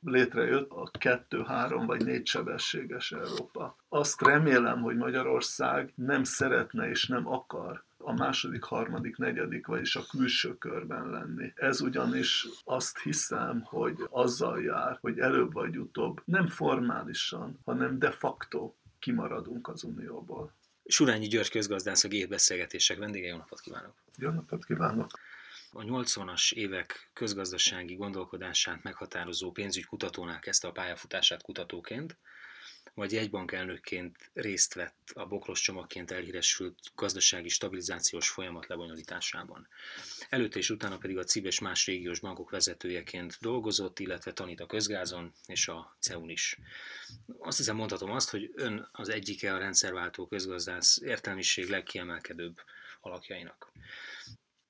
létrejött a kettő, három vagy négy sebességes Európa. Azt remélem, hogy Magyarország nem szeretne és nem akar a második, harmadik, negyedik, vagyis a külső körben lenni. Ez ugyanis azt hiszem, hogy azzal jár, hogy előbb vagy utóbb nem formálisan, hanem de facto kimaradunk az Unióból. Surányi György közgazdász a Gétbeszélgetések vendége, jó napot kívánok! Jó napot kívánok! A 80-as évek közgazdasági gondolkodását meghatározó pénzügykutatónál kezdte a pályafutását kutatóként, vagy jegybank elnökként részt vett a bokros csomagként elhíresült gazdasági stabilizációs folyamat lebonyolításában. Előtte és utána pedig a CIB más régiós bankok vezetőjeként dolgozott, illetve tanít a közgázon és a CEUN is. Azt hiszem mondhatom azt, hogy ön az egyike a rendszerváltó közgazdász értelmiség legkiemelkedőbb alakjainak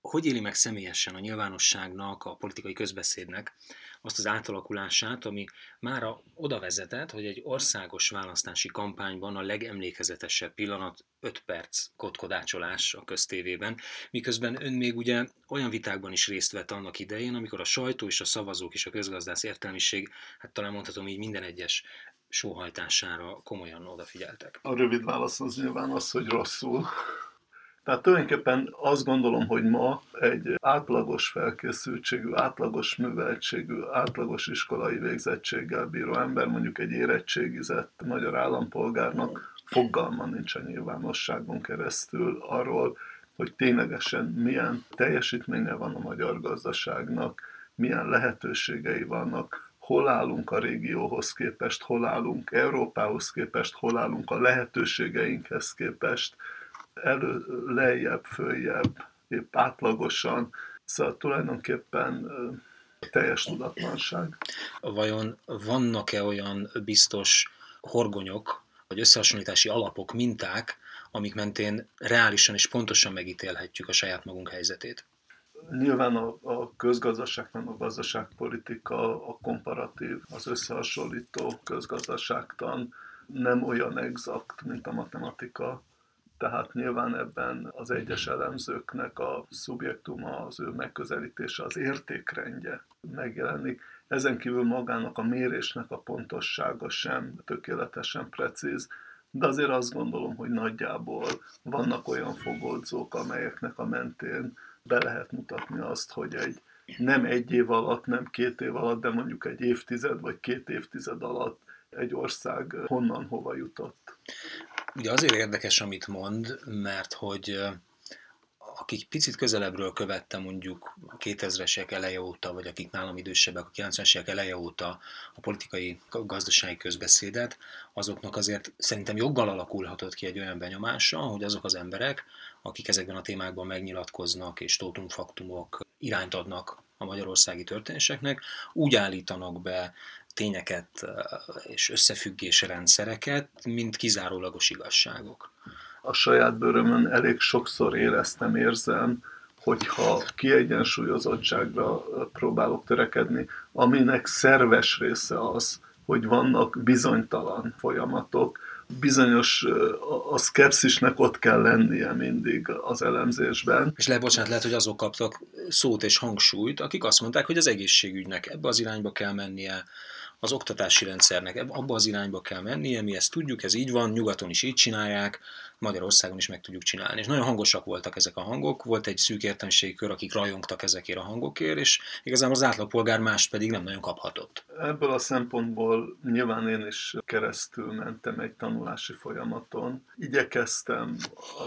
hogy éli meg személyesen a nyilvánosságnak, a politikai közbeszédnek azt az átalakulását, ami már oda vezetett, hogy egy országos választási kampányban a legemlékezetesebb pillanat 5 perc kotkodácsolás a köztévében, miközben ön még ugye olyan vitákban is részt vett annak idején, amikor a sajtó és a szavazók és a közgazdász értelmiség, hát talán mondhatom így minden egyes sóhajtására komolyan odafigyeltek. A rövid válasz az nyilván az, hogy rosszul. Tehát tulajdonképpen azt gondolom, hogy ma egy átlagos felkészültségű, átlagos műveltségű, átlagos iskolai végzettséggel bíró ember, mondjuk egy érettségizett magyar állampolgárnak fogalma nincs a nyilvánosságon keresztül arról, hogy ténylegesen milyen teljesítménye van a magyar gazdaságnak, milyen lehetőségei vannak, hol állunk a régióhoz képest, hol állunk Európához képest, hol állunk a lehetőségeinkhez képest, elő, lejjebb, följebb, épp átlagosan, szóval tulajdonképpen teljes tudatlanság. Vajon vannak-e olyan biztos horgonyok, vagy összehasonlítási alapok, minták, amik mentén reálisan és pontosan megítélhetjük a saját magunk helyzetét? Nyilván a, a közgazdaságtan, a gazdaságpolitika, a komparatív, az összehasonlító közgazdaságtan nem olyan exakt, mint a matematika, tehát nyilván ebben az egyes elemzőknek a szubjektuma, az ő megközelítése, az értékrendje megjelenik. Ezen kívül magának a mérésnek a pontossága sem tökéletesen precíz, de azért azt gondolom, hogy nagyjából vannak olyan fogódzók, amelyeknek a mentén be lehet mutatni azt, hogy egy nem egy év alatt, nem két év alatt, de mondjuk egy évtized vagy két évtized alatt egy ország honnan hova jutott. Ugye azért érdekes, amit mond, mert hogy akik picit közelebbről követtem mondjuk a 2000-esek eleje óta, vagy akik nálam idősebbek a 90-esek eleje óta a politikai gazdasági közbeszédet, azoknak azért szerintem joggal alakulhatott ki egy olyan benyomása, hogy azok az emberek, akik ezekben a témákban megnyilatkoznak és tótumfaktumok irányt adnak a magyarországi történéseknek, úgy állítanak be tényeket és összefüggés rendszereket, mint kizárólagos igazságok. A saját bőrömön elég sokszor éreztem, érzem, hogyha kiegyensúlyozottságra próbálok törekedni, aminek szerves része az, hogy vannak bizonytalan folyamatok, bizonyos a szkepszisnek ott kell lennie mindig az elemzésben. És lehet, bocsánat, lehet, hogy azok kaptak szót és hangsúlyt, akik azt mondták, hogy az egészségügynek ebbe az irányba kell mennie, az oktatási rendszernek abba az irányba kell mennie, mi ezt tudjuk, ez így van, nyugaton is így csinálják, Magyarországon is meg tudjuk csinálni. És nagyon hangosak voltak ezek a hangok, volt egy szűk értelmiségi kör, akik rajongtak ezekért a hangokért, és igazából az átlagpolgár más pedig nem nagyon kaphatott. Ebből a szempontból nyilván én is keresztül mentem egy tanulási folyamaton. Igyekeztem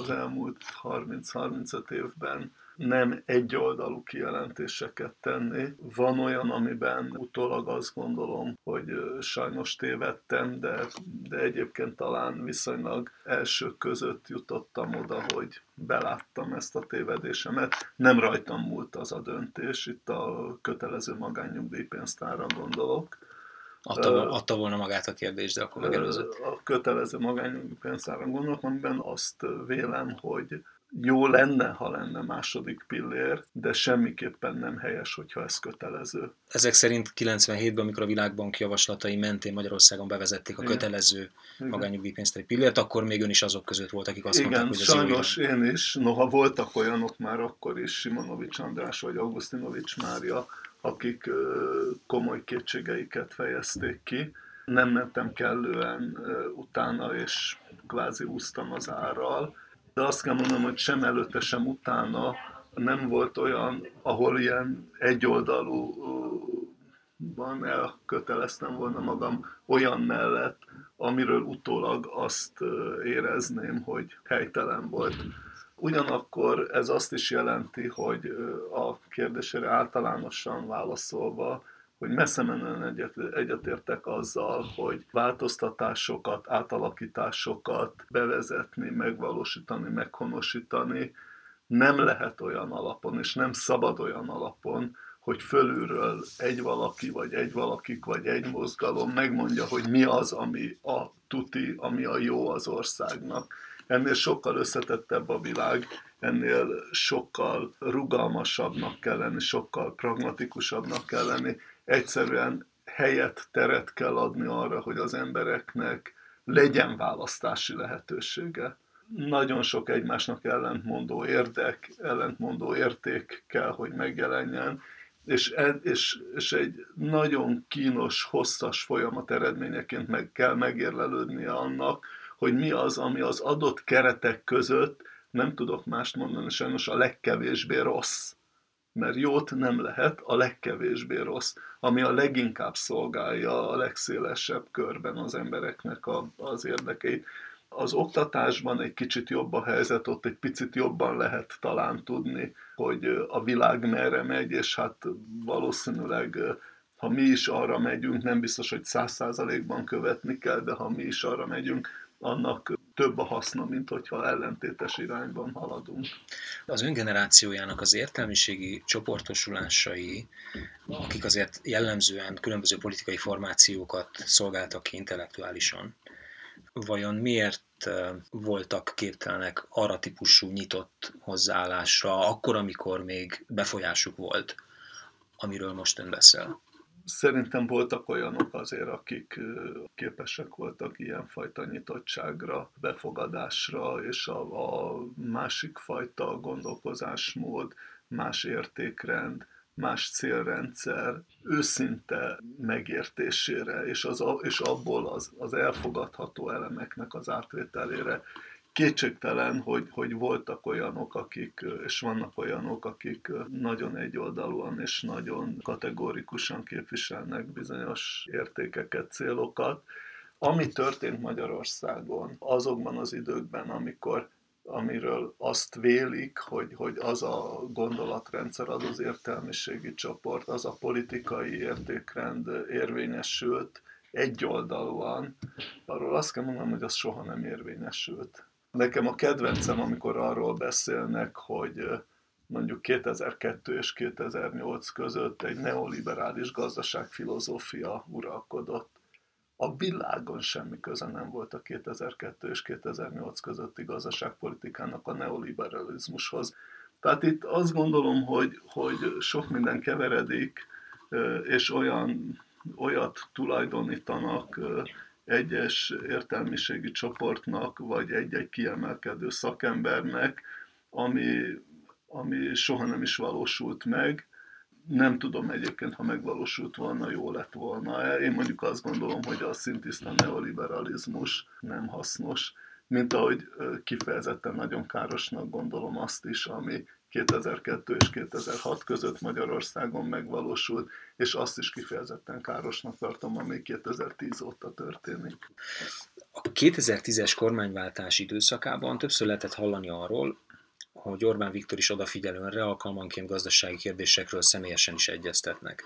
az elmúlt 30-35 évben nem egyoldalú kijelentéseket tenni. Van olyan, amiben utólag azt gondolom, hogy sajnos tévedtem, de, de egyébként talán viszonylag első között jutottam oda, hogy beláttam ezt a tévedésemet. Nem rajtam múlt az a döntés, itt a kötelező magánnyugdíjpénztárra gondolok. Adta, adta volna magát a kérdést, de akkor megelőzött. A kötelező magánnyugdíjpénztárra gondolok, amiben azt vélem, hogy jó lenne, ha lenne második pillér, de semmiképpen nem helyes, hogyha ez kötelező. Ezek szerint 97-ben, amikor a Világbank javaslatai mentén Magyarországon bevezették a Igen. kötelező magányugdíjpénztári pillért, akkor még ön is azok között volt, akik azt Igen, mondták, hogy ez sajnos jó én is, noha voltak olyanok már akkor is, Simonovics András vagy Augustinovics Mária, akik komoly kétségeiket fejezték ki. Nem mentem kellően utána, és kvázi úsztam az árral. De azt kell mondanom, hogy sem előtte, sem utána nem volt olyan, ahol ilyen egyoldalú van elköteleztem volna magam olyan mellett, amiről utólag azt érezném, hogy helytelen volt. Ugyanakkor ez azt is jelenti, hogy a kérdésére általánosan válaszolva, hogy messze menően egyet, egyetértek azzal, hogy változtatásokat, átalakításokat bevezetni, megvalósítani, meghonosítani nem lehet olyan alapon, és nem szabad olyan alapon, hogy fölülről egy valaki, vagy egy valakik, vagy egy mozgalom megmondja, hogy mi az, ami a tuti, ami a jó az országnak. Ennél sokkal összetettebb a világ, ennél sokkal rugalmasabbnak kell lenni, sokkal pragmatikusabbnak kell lenni. Egyszerűen helyet, teret kell adni arra, hogy az embereknek legyen választási lehetősége. Nagyon sok egymásnak ellentmondó érdek, ellentmondó érték kell, hogy megjelenjen, és, és, és egy nagyon kínos, hosszas folyamat eredményeként meg kell megérlelődnie annak, hogy mi az, ami az adott keretek között, nem tudok mást mondani, sajnos a legkevésbé rossz. Mert jót nem lehet, a legkevésbé rossz, ami a leginkább szolgálja a legszélesebb körben az embereknek a, az érdekeit. Az oktatásban egy kicsit jobb a helyzet, ott egy picit jobban lehet talán tudni, hogy a világ merre megy, és hát valószínűleg ha mi is arra megyünk, nem biztos, hogy száz százalékban követni kell, de ha mi is arra megyünk, annak több a haszna, mint hogyha ellentétes irányban haladunk. Az öngenerációjának az értelmiségi csoportosulásai, akik azért jellemzően különböző politikai formációkat szolgáltak ki intellektuálisan, vajon miért voltak képtelenek arra típusú nyitott hozzáállásra, akkor, amikor még befolyásuk volt, amiről most ön beszél? Szerintem voltak olyanok azért, akik képesek voltak ilyenfajta nyitottságra, befogadásra, és a, a másik fajta gondolkozásmód, más értékrend, más célrendszer őszinte megértésére, és, az, és abból az, az elfogadható elemeknek az átvételére kétségtelen, hogy, hogy voltak olyanok, akik, és vannak olyanok, akik nagyon egyoldalúan és nagyon kategórikusan képviselnek bizonyos értékeket, célokat. Ami történt Magyarországon azokban az időkben, amikor amiről azt vélik, hogy, hogy az a gondolatrendszer, az az értelmiségi csoport, az a politikai értékrend érvényesült egyoldalúan, arról azt kell mondanom, hogy az soha nem érvényesült. Nekem a kedvencem, amikor arról beszélnek, hogy mondjuk 2002 és 2008 között egy neoliberális gazdaságfilozófia uralkodott. A világon semmi köze nem volt a 2002 és 2008 közötti gazdaságpolitikának a neoliberalizmushoz. Tehát itt azt gondolom, hogy, hogy sok minden keveredik, és olyan, olyat tulajdonítanak egyes értelmiségi csoportnak, vagy egy-egy kiemelkedő szakembernek, ami, ami soha nem is valósult meg. Nem tudom egyébként, ha megvalósult volna, jó lett volna. Én mondjuk azt gondolom, hogy a szintiszta neoliberalizmus nem hasznos, mint ahogy kifejezetten nagyon károsnak gondolom azt is, ami 2002 és 2006 között Magyarországon megvalósult, és azt is kifejezetten károsnak tartom, ami 2010 óta történik. A 2010-es kormányváltás időszakában többször lehetett hallani arról, hogy Orbán Viktor is odafigyel önre, gazdasági kérdésekről személyesen is egyeztetnek.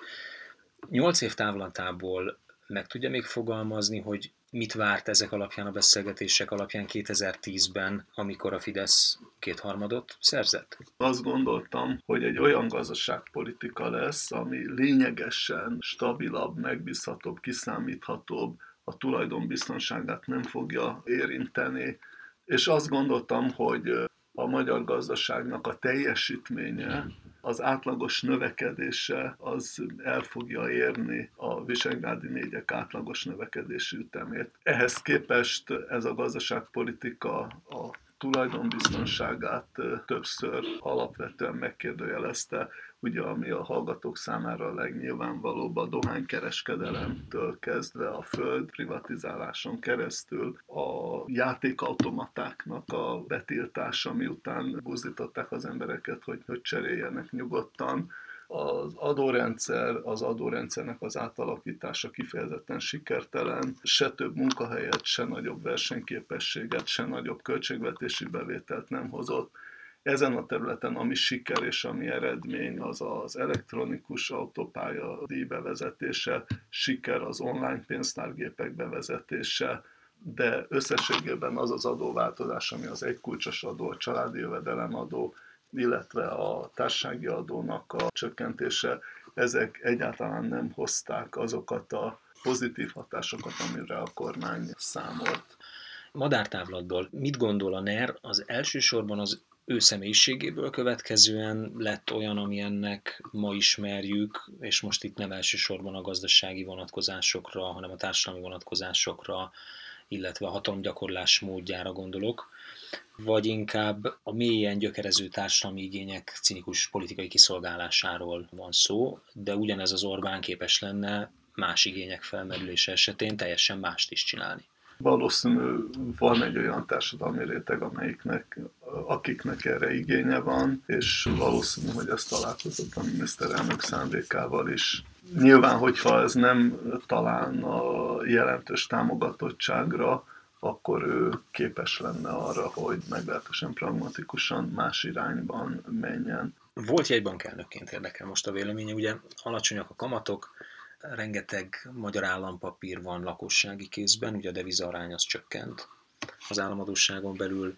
Nyolc év távlatából meg tudja még fogalmazni, hogy mit várt ezek alapján a beszélgetések alapján 2010-ben, amikor a Fidesz kétharmadot szerzett? Azt gondoltam, hogy egy olyan gazdaságpolitika lesz, ami lényegesen stabilabb, megbízhatóbb, kiszámíthatóbb, a tulajdonbiztonságát nem fogja érinteni, és azt gondoltam, hogy a magyar gazdaságnak a teljesítménye az átlagos növekedése az el fogja érni a visegrádi négyek átlagos növekedési ütemét. Ehhez képest ez a gazdaságpolitika a tulajdonbiztonságát többször alapvetően megkérdőjelezte, ugye ami a hallgatók számára a legnyilvánvalóbb a dohánykereskedelemtől kezdve a föld privatizáláson keresztül a játékautomatáknak a betiltása, miután buzdították az embereket, hogy, hogy cseréljenek nyugodtan, az adórendszer, az adórendszernek az átalakítása kifejezetten sikertelen, se több munkahelyet, se nagyobb versenyképességet, se nagyobb költségvetési bevételt nem hozott. Ezen a területen ami siker és ami eredmény az az elektronikus autópálya díj bevezetése, siker az online pénztárgépek bevezetése, de összességében az az adóváltozás, ami az egykulcsos adó, a családi jövedelemadó, illetve a társasági adónak a csökkentése, ezek egyáltalán nem hozták azokat a pozitív hatásokat, amire a kormány számolt. Madártávlatból mit gondol a NER? Az elsősorban az ő személyiségéből következően lett olyan, ami ma ismerjük, és most itt nem elsősorban a gazdasági vonatkozásokra, hanem a társadalmi vonatkozásokra, illetve a hatalomgyakorlás módjára gondolok, vagy inkább a mélyen gyökerező társadalmi igények cinikus politikai kiszolgálásáról van szó, de ugyanez az Orbán képes lenne más igények felmerülése esetén teljesen mást is csinálni. Valószínű van egy olyan társadalmi réteg, amelyiknek, akiknek erre igénye van, és valószínű, hogy ezt találkozott a miniszterelnök szándékával is. Nyilván, hogyha ez nem találna jelentős támogatottságra, akkor ő képes lenne arra, hogy meglehetősen pragmatikusan más irányban menjen. Volt jegybank elnökként érdekel most a véleménye, ugye alacsonyak a kamatok, rengeteg magyar állampapír van lakossági kézben, ugye a devizarány az csökkent az államadóságon belül,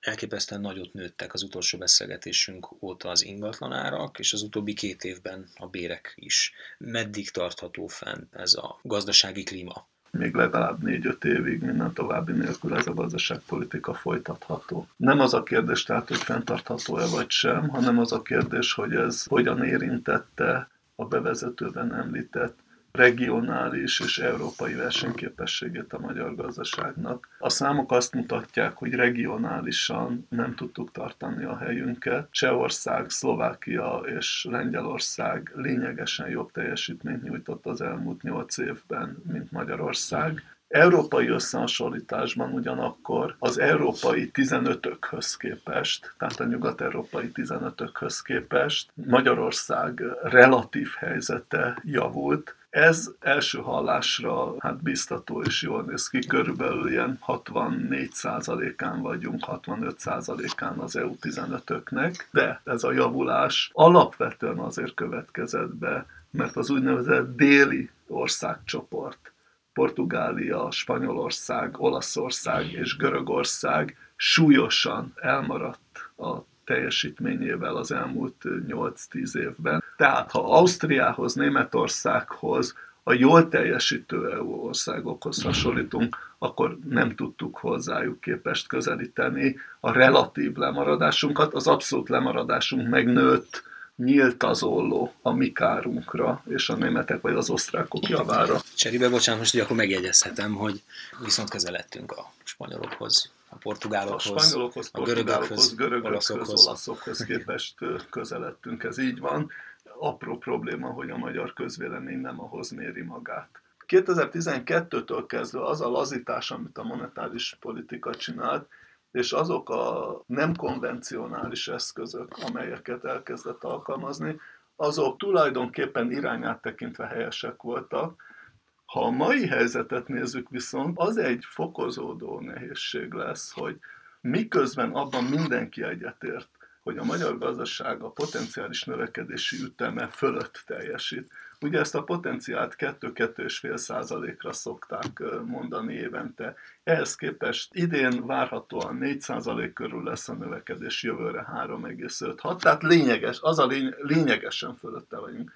elképesztően nagyot nőttek az utolsó beszélgetésünk óta az ingatlanárak, és az utóbbi két évben a bérek is. Meddig tartható fenn ez a gazdasági klíma? még legalább négy-öt évig minden további nélkül ez a gazdaságpolitika folytatható. Nem az a kérdés tehát, hogy fenntartható-e vagy sem, hanem az a kérdés, hogy ez hogyan érintette a bevezetőben említett regionális és európai versenyképességét a magyar gazdaságnak. A számok azt mutatják, hogy regionálisan nem tudtuk tartani a helyünket. Csehország, Szlovákia és Lengyelország lényegesen jobb teljesítményt nyújtott az elmúlt nyolc évben, mint Magyarország. Európai összehasonlításban ugyanakkor az európai 15-ökhöz képest, tehát a nyugat-európai 15-ökhöz képest Magyarország relatív helyzete javult, ez első hallásra hát biztató és jól néz ki, körülbelül ilyen 64%-án vagyunk, 65%-án az EU 15-öknek, de ez a javulás alapvetően azért következett be, mert az úgynevezett déli országcsoport, Portugália, Spanyolország, Olaszország és Görögország súlyosan elmaradt a teljesítményével az elmúlt 8-10 évben. Tehát ha Ausztriához, Németországhoz, a jól teljesítő EU országokhoz hasonlítunk, akkor nem tudtuk hozzájuk képest közelíteni a relatív lemaradásunkat, az abszolút lemaradásunk megnőtt, nyílt az olló a mi kárunkra, és a németek vagy az osztrákok javára. Cserébe, bocsánat, most akkor megjegyezhetem, hogy viszont közeledtünk a spanyolokhoz a portugálokhoz, a spanyolokhoz, a görögökhöz, görögökhöz olaszokhoz. olaszokhoz képest közeledtünk, ez így van. Apró probléma, hogy a magyar közvélemény nem ahhoz méri magát. 2012-től kezdve az a lazítás, amit a monetáris politika csinált, és azok a nem konvencionális eszközök, amelyeket elkezdett alkalmazni, azok tulajdonképpen irányát tekintve helyesek voltak, ha a mai helyzetet nézzük viszont, az egy fokozódó nehézség lesz, hogy miközben abban mindenki egyetért, hogy a magyar gazdaság a potenciális növekedési üteme fölött teljesít. Ugye ezt a potenciált 2-2,5 százalékra szokták mondani évente. Ehhez képest idén várhatóan 4 százalék körül lesz a növekedés, jövőre 3,5-6, tehát lényeges, az a lény, lényegesen fölötte vagyunk.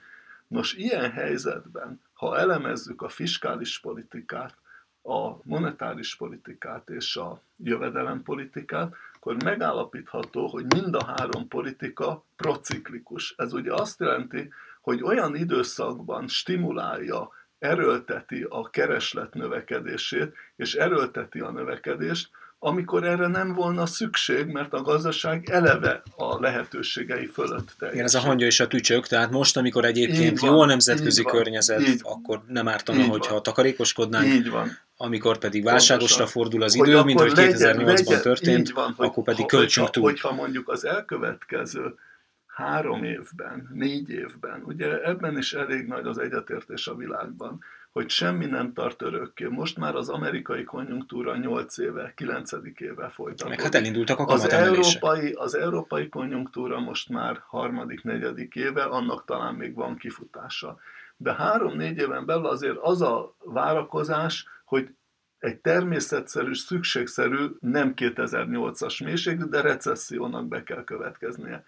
Nos, ilyen helyzetben, ha elemezzük a fiskális politikát, a monetáris politikát és a jövedelempolitikát, akkor megállapítható, hogy mind a három politika prociklikus. Ez ugye azt jelenti, hogy olyan időszakban stimulálja, erőlteti a kereslet növekedését, és erőlteti a növekedést, amikor erre nem volna szükség, mert a gazdaság eleve a lehetőségei fölött teljes. Igen, ez a hangja és a tücsök, tehát most, amikor egyébként van, jó a nemzetközi van, környezet, akkor nem ártana, hogyha van. takarékoskodnánk. Így van. Amikor pedig válságosra fordul az idő, mint hogy 2008-ban történt, van, hogy, akkor pedig költsünk túl. Hogyha mondjuk az elkövetkező három évben, négy évben, ugye ebben is elég nagy az egyetértés a világban, hogy semmi nem tart örökké. Most már az amerikai konjunktúra 8 éve, 9. éve folytatódik. Meg hát elindultak a az európai, az európai konjunktúra most már harmadik, negyedik éve, annak talán még van kifutása. De három-négy éven belül azért az a várakozás, hogy egy természetszerű, szükségszerű, nem 2008-as mélységű, de recessziónak be kell következnie.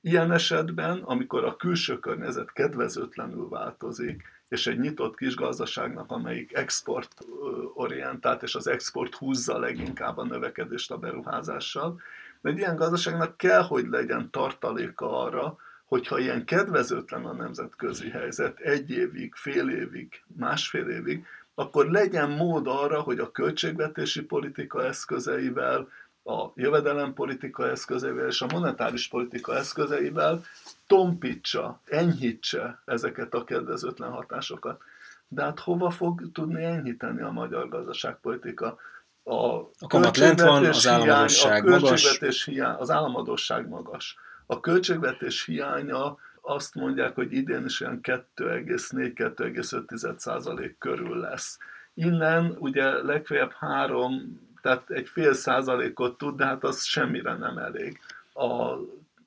Ilyen esetben, amikor a külső környezet kedvezőtlenül változik, és egy nyitott kis gazdaságnak, amelyik exportorientált, és az export húzza leginkább a növekedést a beruházással, de egy ilyen gazdaságnak kell, hogy legyen tartaléka arra, hogyha ilyen kedvezőtlen a nemzetközi helyzet egy évig, fél évig, másfél évig, akkor legyen mód arra, hogy a költségvetési politika eszközeivel, a jövedelempolitika eszközeivel és a monetáris politika eszközeivel tompítsa, enyhítse ezeket a kedvezőtlen hatásokat. De hát hova fog tudni enyhíteni a magyar gazdaságpolitika? A, a kamat lent van, az államadóság hiány, a költségvetés hiány, az államadóság magas. A költségvetés hiánya azt mondják, hogy idén is olyan 2,4-2,5 körül lesz. Innen ugye legfeljebb három tehát egy fél százalékot tud, de hát az semmire nem elég. A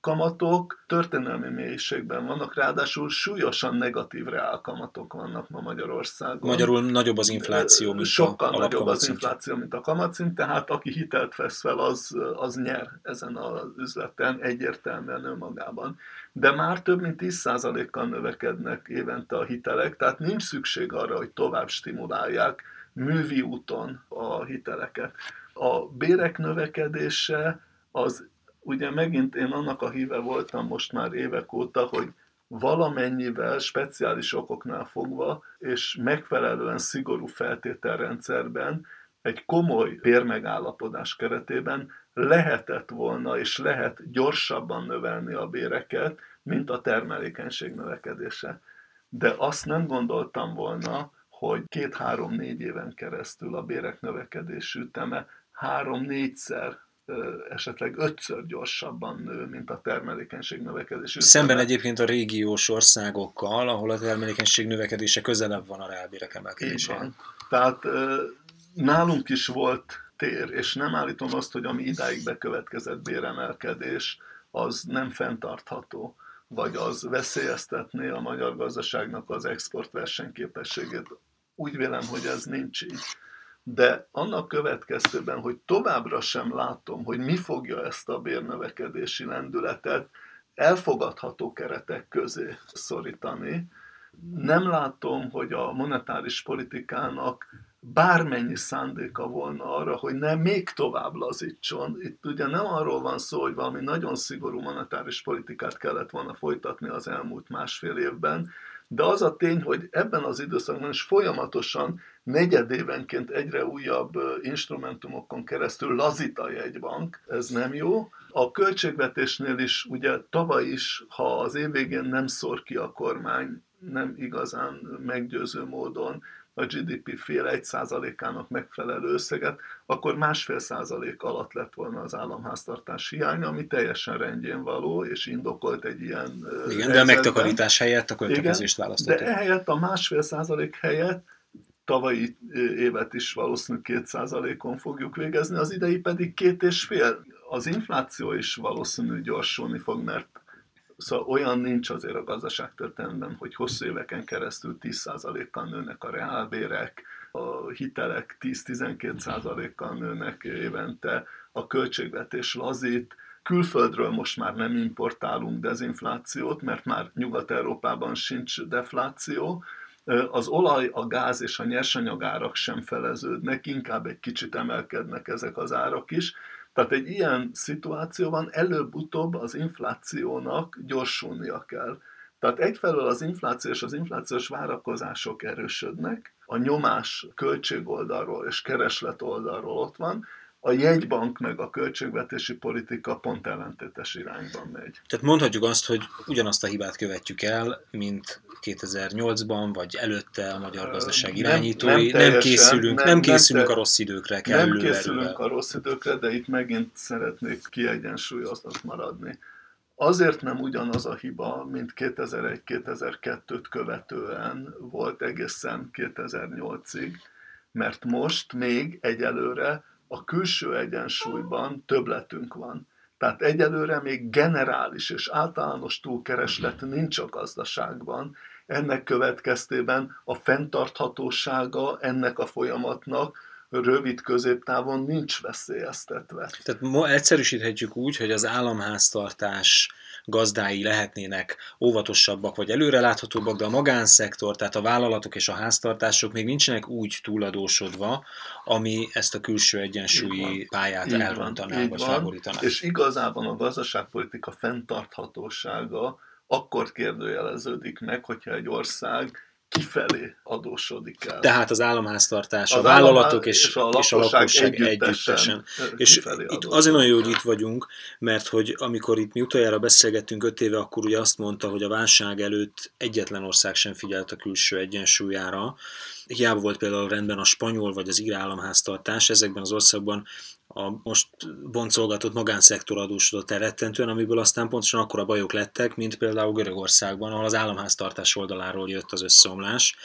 kamatok történelmi mélységben vannak, ráadásul súlyosan negatív reálkamatok vannak ma Magyarországon. Magyarul nagyobb az infláció, mint Sokkal a nagyobb az infláció, mint a kamatszint, tehát aki hitelt vesz fel, az, az nyer ezen az üzleten egyértelműen önmagában. De már több mint 10%-kal növekednek évente a hitelek, tehát nincs szükség arra, hogy tovább stimulálják művi úton a hiteleket. A bérek növekedése az ugye megint én annak a híve voltam most már évek óta, hogy valamennyivel speciális okoknál fogva, és megfelelően szigorú feltételrendszerben egy komoly bérmegállapodás keretében lehetett volna és lehet gyorsabban növelni a béreket, mint a termelékenység növekedése. De azt nem gondoltam volna, hogy két-három-négy éven keresztül a bérek növekedés üteme három-négyszer esetleg ötször gyorsabban nő, mint a termelékenység növekedés. Szemben egyébként a régiós országokkal, ahol a termelékenység növekedése közelebb van a reálbérek emelkedéséhez. Tehát nálunk is volt tér, és nem állítom azt, hogy ami idáig bekövetkezett béremelkedés, az nem fenntartható vagy az veszélyeztetné a magyar gazdaságnak az export versenyképességét. Úgy vélem, hogy ez nincs így. De annak következtében, hogy továbbra sem látom, hogy mi fogja ezt a bérnövekedési lendületet elfogadható keretek közé szorítani, nem látom, hogy a monetáris politikának bármennyi szándéka volna arra, hogy ne még tovább lazítson. Itt ugye nem arról van szó, hogy valami nagyon szigorú monetáris politikát kellett volna folytatni az elmúlt másfél évben, de az a tény, hogy ebben az időszakban is folyamatosan negyedévenként egyre újabb instrumentumokon keresztül lazít a jegybank, ez nem jó. A költségvetésnél is, ugye tavaly is, ha az év végén nem szor ki a kormány, nem igazán meggyőző módon a GDP fél egy százalékának megfelelő összeget, akkor másfél százalék alatt lett volna az államháztartás hiánya, ami teljesen rendjén való, és indokolt egy ilyen Igen, helyzetben. de a megtakarítás helyett a költekezést választották. De ehelyett a másfél százalék helyett tavalyi évet is valószínűleg két százalékon fogjuk végezni, az idei pedig két és fél. Az infláció is valószínű gyorsulni fog, mert Szóval olyan nincs azért a gazdaságtörténelemben, hogy hosszú éveken keresztül 10%-kal nőnek a reálbérek, a hitelek 10-12%-kal nőnek évente, a költségvetés lazít, külföldről most már nem importálunk dezinflációt, mert már Nyugat-Európában sincs defláció, az olaj, a gáz és a nyersanyagárak sem feleződnek, inkább egy kicsit emelkednek ezek az árak is, tehát egy ilyen szituációban előbb-utóbb az inflációnak gyorsulnia kell. Tehát egyfelől az infláció és az inflációs várakozások erősödnek, a nyomás költségoldalról és kereslet oldalról ott van, A jegybank meg a költségvetési politika pont ellentétes irányban megy. Tehát mondhatjuk azt, hogy ugyanazt a hibát követjük el, mint 2008-ban, vagy előtte a magyar gazdaság irányítói. Nem, nem, teljesen, nem készülünk, nem, nem készülünk nem a rossz időkre Nem készülünk erővel. a rossz időkre, de itt megint szeretnék kiegyensúlyozott maradni. Azért nem ugyanaz a hiba, mint 2001-2002-t követően volt egészen 2008-ig, mert most még egyelőre a külső egyensúlyban többletünk van. Tehát egyelőre még generális és általános túlkereslet nincs a gazdaságban. Ennek következtében a fenntarthatósága ennek a folyamatnak rövid középtávon nincs veszélyeztetve. Tehát ma egyszerűsíthetjük úgy, hogy az államháztartás gazdái lehetnének óvatosabbak vagy előreláthatóbbak, de a magánszektor, tehát a vállalatok és a háztartások még nincsenek úgy túladósodva, ami ezt a külső egyensúlyi pályát elrontaná vagy favorítaná. És igazában a gazdaságpolitika fenntarthatósága akkor kérdőjeleződik meg, hogyha egy ország kifelé adósodik el. Tehát az államháztartás, a, a vállalatok és, és, a lakosság, és a lakosság együttesen. együttesen. És itt azért nagyon jó, hogy itt vagyunk, mert hogy amikor itt mi utoljára beszélgettünk öt éve, akkor ugye azt mondta, hogy a válság előtt egyetlen ország sem figyelt a külső egyensúlyára. Hiába volt például rendben a spanyol vagy az ír államháztartás, ezekben az országban a most boncolgatott magánszektor adósodott el rettentően, amiből aztán pontosan akkora bajok lettek, mint például Görögországban, ahol az államháztartás oldaláról jött az összeomlás.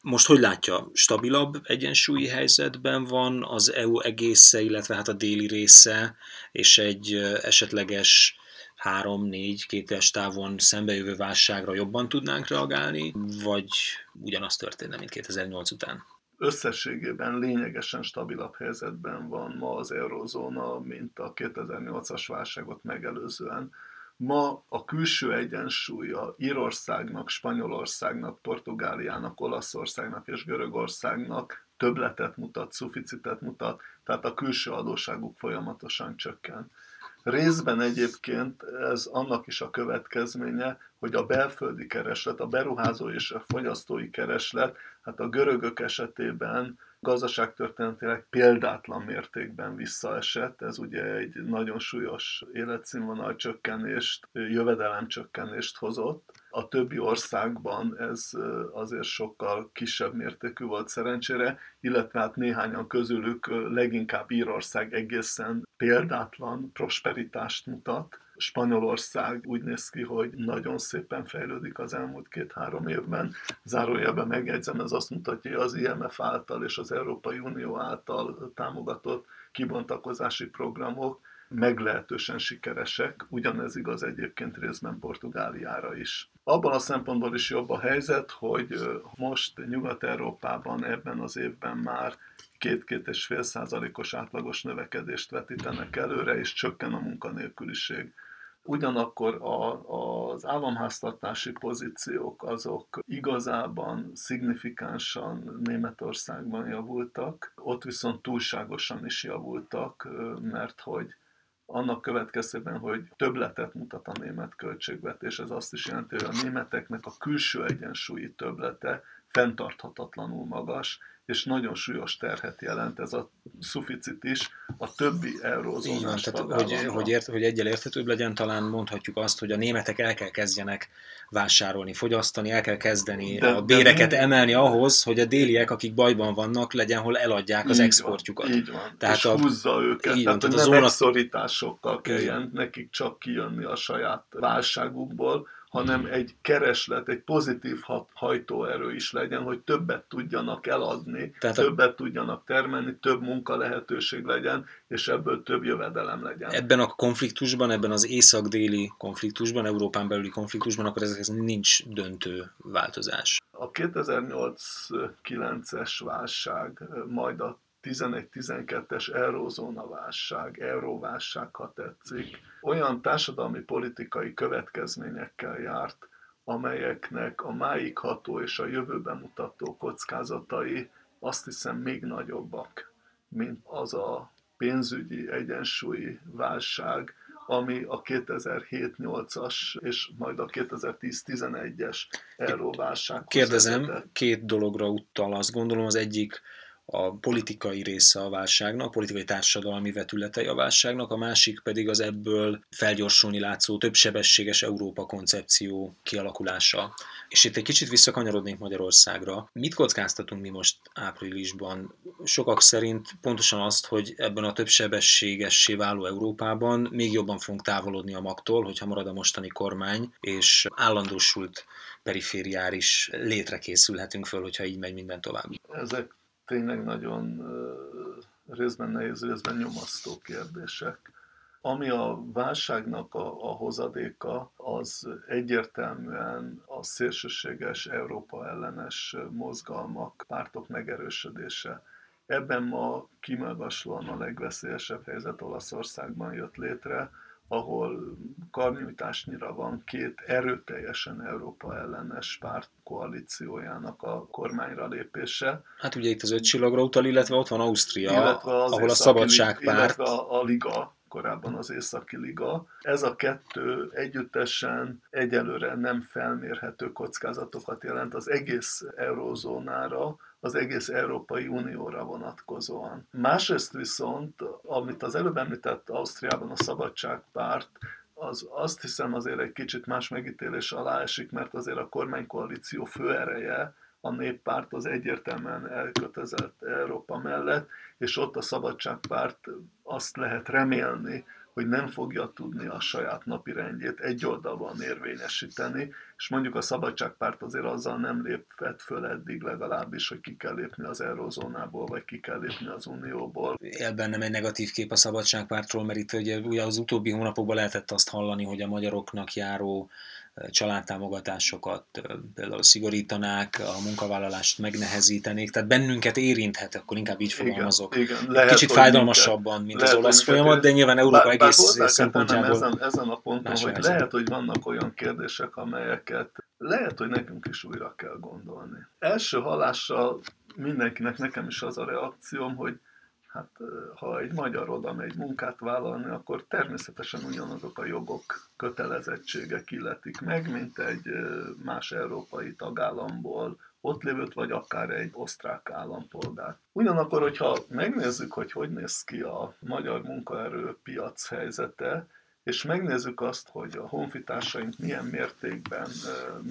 Most hogy látja, stabilabb egyensúlyi helyzetben van az EU egésze, illetve hát a déli része, és egy esetleges három-négy kétes távon szembejövő válságra jobban tudnánk reagálni, vagy ugyanaz történne, mint 2008 után? Összességében lényegesen stabilabb helyzetben van ma az eurozóna, mint a 2008-as válságot megelőzően. Ma a külső egyensúlya Írországnak, Spanyolországnak, Portugáliának, Olaszországnak és Görögországnak többletet mutat, szuficitet mutat, tehát a külső adóságuk folyamatosan csökken. Részben egyébként ez annak is a következménye, hogy a belföldi kereslet, a beruházó és a fogyasztói kereslet, hát a görögök esetében gazdaságtörténetileg példátlan mértékben visszaesett. Ez ugye egy nagyon súlyos életszínvonal csökkenést, jövedelem csökkenést hozott. A többi országban ez azért sokkal kisebb mértékű volt szerencsére, illetve hát néhányan közülük leginkább Írország egészen példátlan prosperitást mutat. Spanyolország úgy néz ki, hogy nagyon szépen fejlődik az elmúlt két-három évben. Zárójelben megjegyzem, ez azt mutatja, hogy az IMF által és az Európai Unió által támogatott kibontakozási programok meglehetősen sikeresek, ugyanez igaz egyébként részben Portugáliára is. Abban a szempontból is jobb a helyzet, hogy most Nyugat-Európában ebben az évben már két-két és fél százalékos átlagos növekedést vetítenek előre, és csökken a munkanélküliség. Ugyanakkor a, az államháztartási pozíciók azok igazában szignifikánsan Németországban javultak, ott viszont túlságosan is javultak, mert hogy annak következtében, hogy többletet mutat a német költségvetés, ez azt is jelenti, hogy a németeknek a külső egyensúlyi töblete fenntarthatatlanul magas, és nagyon súlyos terhet jelent ez a szuficit is a többi eurózónás tehát, hogy, hogy, ért, hogy egyel érthetőbb legyen, talán mondhatjuk azt, hogy a németek el kell kezdjenek vásárolni, fogyasztani, el kell kezdeni de, a béreket de emelni ahhoz, hogy a déliek, akik bajban vannak, legyen hol eladják az exportjukat. Van, így van, tehát és a, húzza őket, így van, tehát, tehát a zóna... szorításokkal kelljen nekik csak kijönni a saját válságukból, hanem egy kereslet, egy pozitív hajtóerő is legyen, hogy többet tudjanak eladni, Tehát a... többet tudjanak termelni, több munka lehetőség legyen, és ebből több jövedelem legyen. Ebben a konfliktusban, ebben az észak-déli konfliktusban, Európán belüli konfliktusban, akkor ez nincs döntő változás. A 2008-9-es válság, majd a 11-12-es eurózóna válság, euróválság, ha tetszik, olyan társadalmi politikai következményekkel járt, amelyeknek a máig ható és a jövőben mutató kockázatai azt hiszem még nagyobbak, mint az a pénzügyi egyensúlyi válság, ami a 2007-8-as és majd a 2010-11-es euróválság. Kérdezem, két dologra utal, azt gondolom, az egyik a politikai része a válságnak, politikai társadalmi vetületei a válságnak, a másik pedig az ebből felgyorsulni látszó többsebességes Európa koncepció kialakulása. És itt egy kicsit visszakanyarodnék Magyarországra. Mit kockáztatunk mi most áprilisban? Sokak szerint pontosan azt, hogy ebben a többsebességessé váló Európában még jobban fogunk távolodni a magtól, hogyha marad a mostani kormány, és állandósult perifériáris létre készülhetünk föl, hogyha így megy minden tovább. Ezek tényleg nagyon részben nehéz, részben nyomasztó kérdések. Ami a válságnak a, a hozadéka, az egyértelműen a szélsőséges Európa ellenes mozgalmak, pártok megerősödése. Ebben ma kimagaslóan a legveszélyesebb helyzet Olaszországban jött létre, ahol karnyújtásnyira van két erőteljesen Európa ellenes párt koalíciójának a kormányra lépése. Hát ugye itt az öt csillagra utal, illetve ott van Ausztria, illetve az ahol a szabadságpárt. Illetve a, a Liga, korábban az Északi Liga. Ez a kettő együttesen egyelőre nem felmérhető kockázatokat jelent az egész eurózónára, az egész Európai Unióra vonatkozóan. Másrészt viszont, amit az előbb említett Ausztriában a Szabadságpárt, az azt hiszem azért egy kicsit más megítélés alá esik, mert azért a kormánykoalíció főereje, a néppárt az egyértelműen elkötelezett Európa mellett, és ott a Szabadságpárt azt lehet remélni, hogy nem fogja tudni a saját napi rendjét egyoldalúan érvényesíteni, és mondjuk a Szabadságpárt azért azzal nem lépett föl eddig legalábbis, hogy ki kell lépni az eurozónából, vagy ki kell lépni az unióból. Él bennem egy negatív kép a Szabadságpártról, mert itt ugye, ugye az utóbbi hónapokban lehetett azt hallani, hogy a magyaroknak járó családtámogatásokat például szigorítanák, a munkavállalást megnehezítenék, tehát bennünket érinthet, akkor inkább így fogalmazok. Igen, igen. Lehet, Kicsit fájdalmasabban, mint lehet, az olasz folyamat, de nyilván Európa bár, egész bár szempontjából. Ezen, ezen a ponton, hogy helyzet. lehet, hogy vannak olyan kérdések, amelyeket lehet, hogy nekünk is újra kell gondolni. Első hallással mindenkinek, nekem is az a reakcióm, hogy hát ha egy magyar oda megy munkát vállalni, akkor természetesen ugyanazok a jogok, kötelezettségek illetik meg, mint egy más európai tagállamból ott lévőt, vagy akár egy osztrák állampolgár. Ugyanakkor, hogyha megnézzük, hogy hogy néz ki a magyar munkaerőpiac helyzete, és megnézzük azt, hogy a honfitársaink milyen mértékben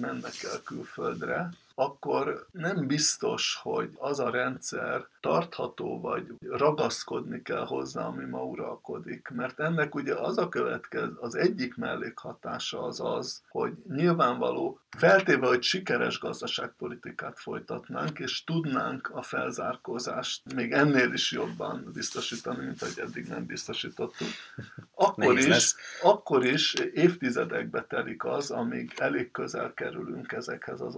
mennek el külföldre, akkor nem biztos, hogy az a rendszer tartható, vagy ragaszkodni kell hozzá, ami ma uralkodik. Mert ennek ugye az a következ, az egyik mellékhatása az az, hogy nyilvánvaló, feltéve, hogy sikeres gazdaságpolitikát folytatnánk, és tudnánk a felzárkózást még ennél is jobban biztosítani, mint hogy eddig nem biztosítottuk, akkor is, akkor is évtizedekbe telik az, amíg elég közel kerülünk ezekhez az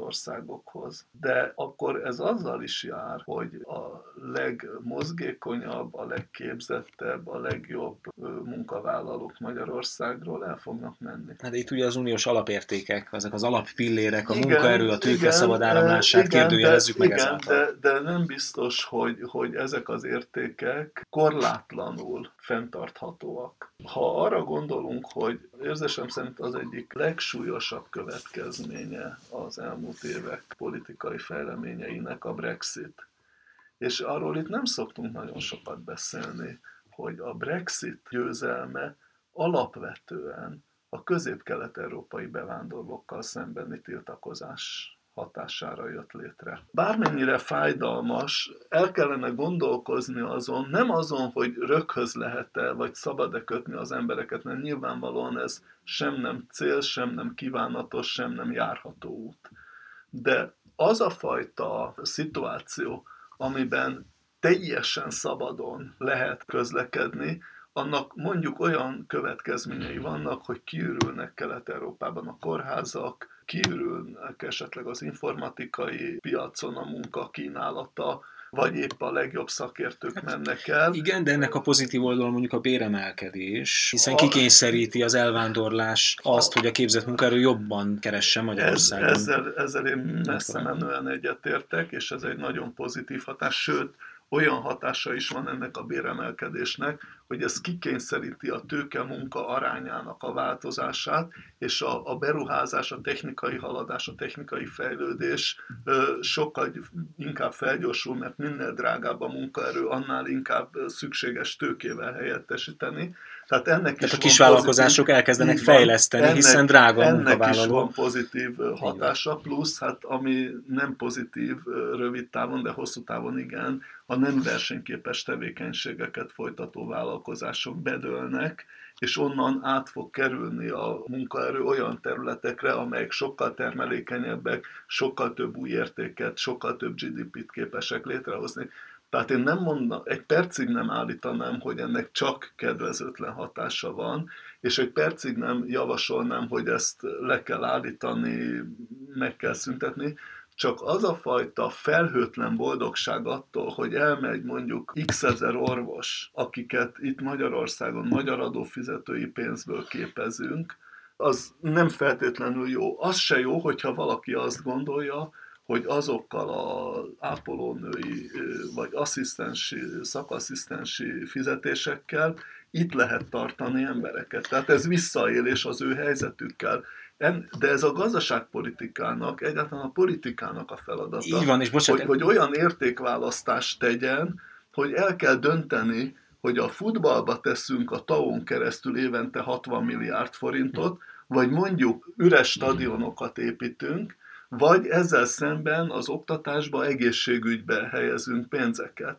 országokhoz. De akkor ez azzal is jár, hogy a legmozgékonyabb, a legképzettebb, a legjobb munkavállalók Magyarországról el fognak menni. Hát itt ugye az uniós alapértékek, ezek az alappillérek, a igen, munkaerő, a tőke igen, szabad áramlását igen, kérdőjelezzük meg igen, ezáltal. De, de nem biztos, hogy, hogy ezek az értékek korlátlanul fenntarthatóak. Ha arra gondolunk, hogy érzésem szerint az egyik legsúlyosabb következménye az elmúlt évek politikai fejleményeinek a Brexit, és arról itt nem szoktunk nagyon sokat beszélni, hogy a Brexit győzelme alapvetően a közép-kelet-európai bevándorlókkal szembeni tiltakozás hatására jött létre. Bármennyire fájdalmas, el kellene gondolkozni azon, nem azon, hogy röghöz lehet-e, vagy szabad-e kötni az embereket, mert nyilvánvalóan ez sem nem cél, sem nem kívánatos, sem nem járható út. De az a fajta szituáció, amiben teljesen szabadon lehet közlekedni, annak mondjuk olyan következményei vannak, hogy kiürülnek Kelet-Európában a kórházak, kiürülnek esetleg az informatikai piacon a munka kínálata, vagy épp a legjobb szakértők mennek el. Igen, de ennek a pozitív oldalon mondjuk a béremelkedés, hiszen a... kikényszeríti az elvándorlás azt, hogy a képzett munkaerő jobban keressen Magyarországon. Ez, ezzel, ezzel én messze menően egyetértek, és ez egy nagyon pozitív hatás, sőt, olyan hatása is van ennek a béremelkedésnek, hogy ez kikényszeríti a tőke munka arányának a változását, és a, a beruházás, a technikai haladás, a technikai fejlődés sokkal inkább felgyorsul, mert minél drágább a munkaerő, annál inkább szükséges tőkével helyettesíteni. Tehát ennek Tehát is a kisvállalkozások pozitív, elkezdenek fejleszteni, ennek, hiszen drága a. Ennek is van pozitív hatása, plusz hát ami nem pozitív rövid távon, de hosszú távon igen, a nem versenyképes tevékenységeket folytató vállalkozások bedőlnek, és onnan át fog kerülni a munkaerő olyan területekre, amelyek sokkal termelékenyebbek, sokkal több új értéket, sokkal több GDP-t képesek létrehozni. Tehát én nem mondom, egy percig nem állítanám, hogy ennek csak kedvezőtlen hatása van, és egy percig nem javasolnám, hogy ezt le kell állítani, meg kell szüntetni, csak az a fajta felhőtlen boldogság attól, hogy elmegy mondjuk x ezer orvos, akiket itt Magyarországon magyar adófizetői pénzből képezünk, az nem feltétlenül jó. Az se jó, hogyha valaki azt gondolja, hogy azokkal az ápolónői vagy asszisztensi, szakasszisztensi fizetésekkel itt lehet tartani embereket. Tehát ez visszaélés az ő helyzetükkel. De ez a gazdaságpolitikának, egyáltalán a politikának a feladata, Így van, és bocsánat, hogy, hogy olyan értékválasztást tegyen, hogy el kell dönteni, hogy a futballba teszünk a TAO-n keresztül évente 60 milliárd forintot, vagy mondjuk üres stadionokat építünk, vagy ezzel szemben az oktatásba, egészségügybe helyezünk pénzeket.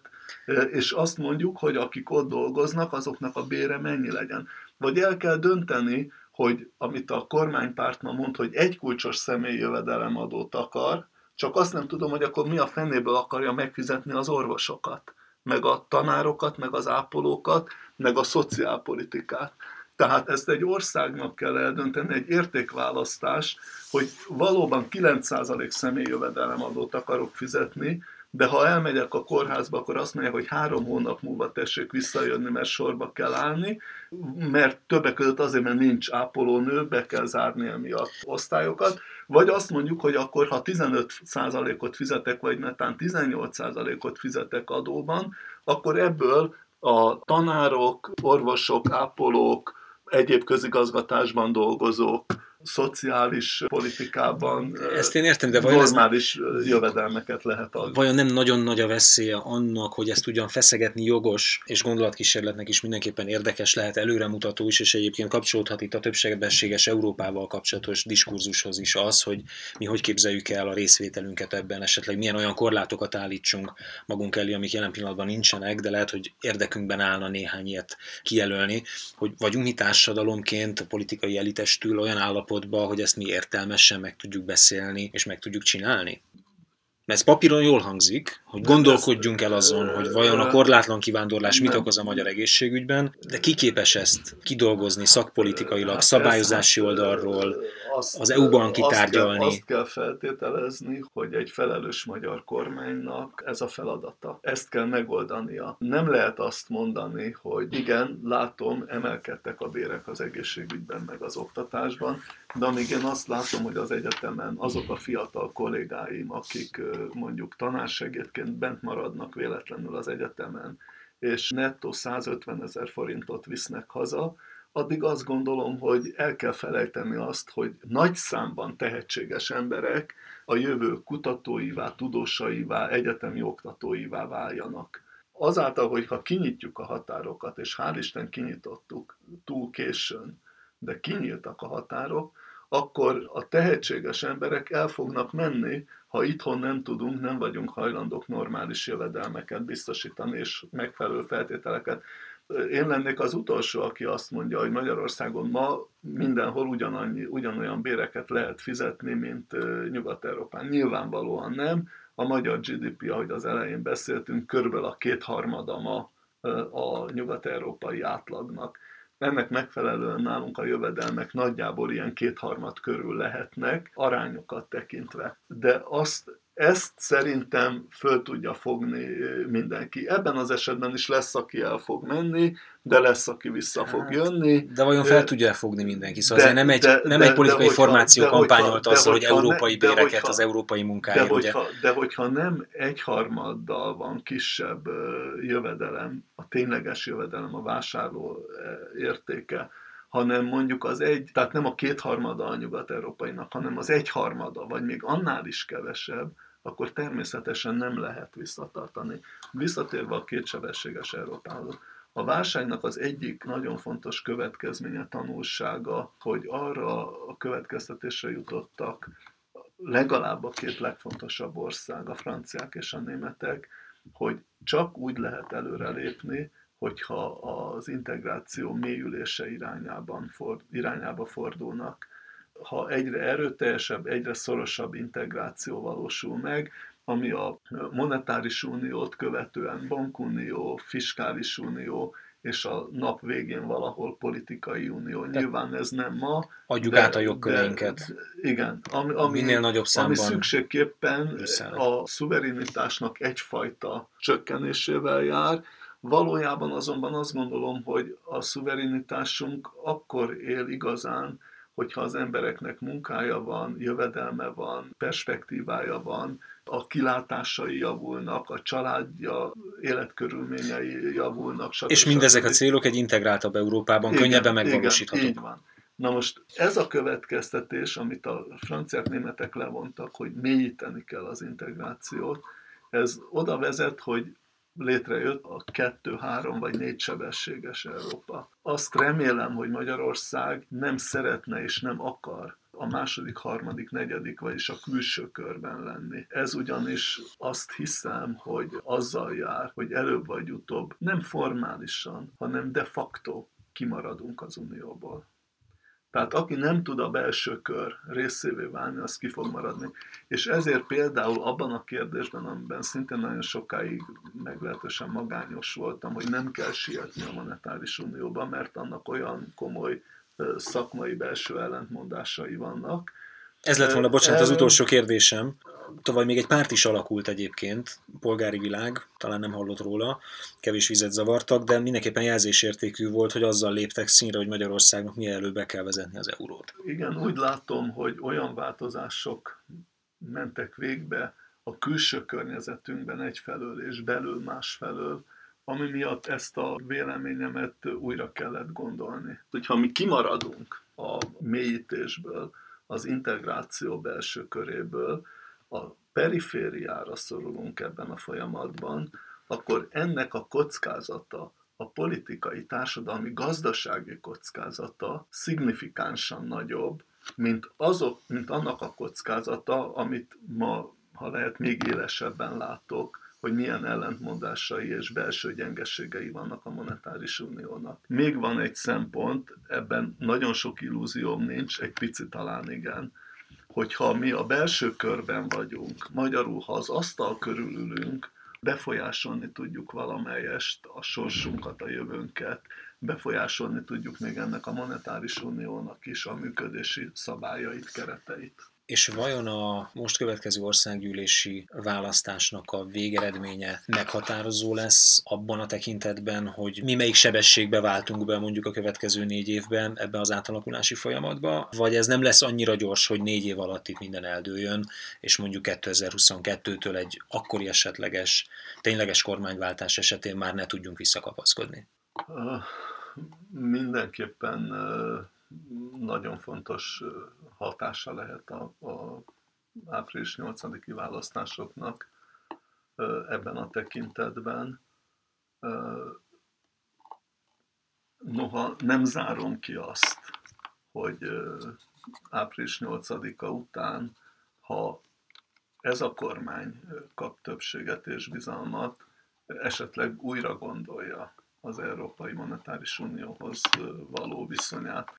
És azt mondjuk, hogy akik ott dolgoznak, azoknak a bére mennyi legyen. Vagy el kell dönteni, hogy amit a kormánypárt ma mond, hogy egy kulcsos személyi jövedelemadót akar, csak azt nem tudom, hogy akkor mi a fenéből akarja megfizetni az orvosokat, meg a tanárokat, meg az ápolókat, meg a szociálpolitikát. Tehát ezt egy országnak kell eldönteni, egy értékválasztás, hogy valóban 9% személyi jövedelemadót akarok fizetni, de ha elmegyek a kórházba, akkor azt mondják, hogy három hónap múlva tessék visszajönni, mert sorba kell állni, mert többek között azért, mert nincs ápolónő, be kell zárni emiatt osztályokat, vagy azt mondjuk, hogy akkor ha 15%-ot fizetek, vagy netán 18%-ot fizetek adóban, akkor ebből a tanárok, orvosok, ápolók, egyéb közigazgatásban dolgozók, szociális politikában Ezt én értem, de vajon normális ez, jövedelmeket lehet adni. Vajon nem nagyon nagy a veszélye annak, hogy ezt ugyan feszegetni jogos, és gondolatkísérletnek is mindenképpen érdekes lehet, előremutató is, és egyébként kapcsolódhat itt a többségbességes Európával kapcsolatos diskurzushoz is az, hogy mi hogy képzeljük el a részvételünket ebben, esetleg milyen olyan korlátokat állítsunk magunk elé, amik jelen pillanatban nincsenek, de lehet, hogy érdekünkben állna néhány ilyet kijelölni, hogy vagyunk mi társadalomként a politikai elitestül olyan állapot, állapotba, hogy ezt mi értelmesen meg tudjuk beszélni, és meg tudjuk csinálni? Mert ez papíron jól hangzik, hogy gondolkodjunk el azon, hogy vajon a korlátlan kivándorlás mit okoz a magyar egészségügyben, de ki képes ezt kidolgozni szakpolitikailag, hát szabályozási oldalról, az EU-ban kitárgyalni? Azt kell, azt kell feltételezni, hogy egy felelős magyar kormánynak ez a feladata. Ezt kell megoldania. Nem lehet azt mondani, hogy igen, látom, emelkedtek a bérek az egészségügyben, meg az oktatásban, de amíg én azt látom, hogy az egyetemen azok a fiatal kollégáim, akik mondjuk tanársegédként bent maradnak véletlenül az egyetemen, és nettó 150 ezer forintot visznek haza, addig azt gondolom, hogy el kell felejteni azt, hogy nagy számban tehetséges emberek a jövő kutatóivá, tudósaivá, egyetemi oktatóivá váljanak. Azáltal, hogy ha kinyitjuk a határokat, és hál' Isten kinyitottuk túl későn, de kinyíltak a határok, akkor a tehetséges emberek el fognak menni, ha itthon nem tudunk, nem vagyunk hajlandók normális jövedelmeket biztosítani és megfelelő feltételeket. Én lennék az utolsó, aki azt mondja, hogy Magyarországon ma mindenhol ugyanannyi, ugyanolyan béreket lehet fizetni, mint Nyugat-Európán. Nyilvánvalóan nem. A magyar GDP, ahogy az elején beszéltünk, körülbelül a kétharmada ma a nyugat-európai átlagnak ennek megfelelően nálunk a jövedelmek nagyjából ilyen kétharmad körül lehetnek, arányokat tekintve. De azt ezt szerintem föl tudja fogni mindenki. Ebben az esetben is lesz, aki el fog menni, de lesz, aki vissza hát, fog jönni. De vajon fel tudja fogni mindenki? Szóval de, nem egy, de, nem de, egy politikai de, formáció de, kampányolt azzal, hogy európai ne, béreket, hogyha, az európai munkáért. De hogyha, ugye? de hogyha nem egyharmaddal van kisebb jövedelem, a tényleges jövedelem, a vásárló értéke, hanem mondjuk az egy, tehát nem a kétharmada a nyugat-európainak, hanem az egyharmada, vagy még annál is kevesebb, akkor természetesen nem lehet visszatartani. Visszatérve a kétsebességes Európához. A válságnak az egyik nagyon fontos következménye, tanulsága, hogy arra a következtetésre jutottak legalább a két legfontosabb ország, a franciák és a németek, hogy csak úgy lehet előrelépni, hogyha az integráció mélyülése irányában for, irányába fordulnak. Ha egyre erőteljesebb, egyre szorosabb integráció valósul meg, ami a monetáris uniót követően bankunió, fiskális unió, és a nap végén valahol politikai unió. De Nyilván ez nem ma. Adjuk de, át a jogköreinket. Igen. Ami, ami, Minél nagyobb számban. Ami szükségképpen a szuverenitásnak egyfajta csökkenésével jár, Valójában azonban azt gondolom, hogy a szuverenitásunk akkor él igazán, hogyha az embereknek munkája van, jövedelme van, perspektívája van, a kilátásai javulnak, a családja életkörülményei javulnak. Stb. És mindezek a célok egy integráltabb Európában igen, könnyebben megvalósíthatók. Igen, így van. Na most ez a következtetés, amit a franciák, németek levontak, hogy mélyíteni kell az integrációt, ez oda vezet, hogy létrejött a kettő, három vagy négy sebességes Európa. Azt remélem, hogy Magyarország nem szeretne és nem akar a második, harmadik, negyedik, vagyis a külső körben lenni. Ez ugyanis azt hiszem, hogy azzal jár, hogy előbb vagy utóbb nem formálisan, hanem de facto kimaradunk az Unióból. Tehát aki nem tud a belső kör részévé válni, az ki fog maradni. És ezért például abban a kérdésben, amiben szintén nagyon sokáig meglehetősen magányos voltam, hogy nem kell sietni a monetáris unióban, mert annak olyan komoly szakmai belső ellentmondásai vannak. Ez lett volna, bocsánat, az utolsó kérdésem. Tavaly még egy párt is alakult egyébként, polgári világ, talán nem hallott róla, kevés vizet zavartak, de mindenképpen jelzésértékű volt, hogy azzal léptek színre, hogy Magyarországnak mielőbb be kell vezetni az eurót. Igen, úgy látom, hogy olyan változások mentek végbe a külső környezetünkben egyfelől és belül másfelől, ami miatt ezt a véleményemet újra kellett gondolni. Hogyha mi kimaradunk a mélyítésből, az integráció belső köréből, a perifériára szorulunk ebben a folyamatban, akkor ennek a kockázata, a politikai, társadalmi, gazdasági kockázata szignifikánsan nagyobb, mint, azok, mint annak a kockázata, amit ma, ha lehet, még élesebben látok, hogy milyen ellentmondásai és belső gyengeségei vannak a monetáris uniónak. Még van egy szempont, ebben nagyon sok illúzióm nincs, egy picit talán igen, hogyha mi a belső körben vagyunk, magyarul, ha az asztal körül ülünk, befolyásolni tudjuk valamelyest a sorsunkat, a jövőnket, befolyásolni tudjuk még ennek a monetáris uniónak is a működési szabályait, kereteit. És vajon a most következő országgyűlési választásnak a végeredménye meghatározó lesz abban a tekintetben, hogy mi melyik sebességbe váltunk be mondjuk a következő négy évben ebbe az átalakulási folyamatba, vagy ez nem lesz annyira gyors, hogy négy év alatt itt minden eldőjön, és mondjuk 2022-től egy akkori esetleges, tényleges kormányváltás esetén már ne tudjunk visszakapaszkodni? Mindenképpen nagyon fontos hatása lehet a, a április 8-i választásoknak ebben a tekintetben. Noha nem zárom ki azt, hogy április 8-a után, ha ez a kormány kap többséget és bizalmat, esetleg újra gondolja az Európai Monetáris Unióhoz való viszonyát.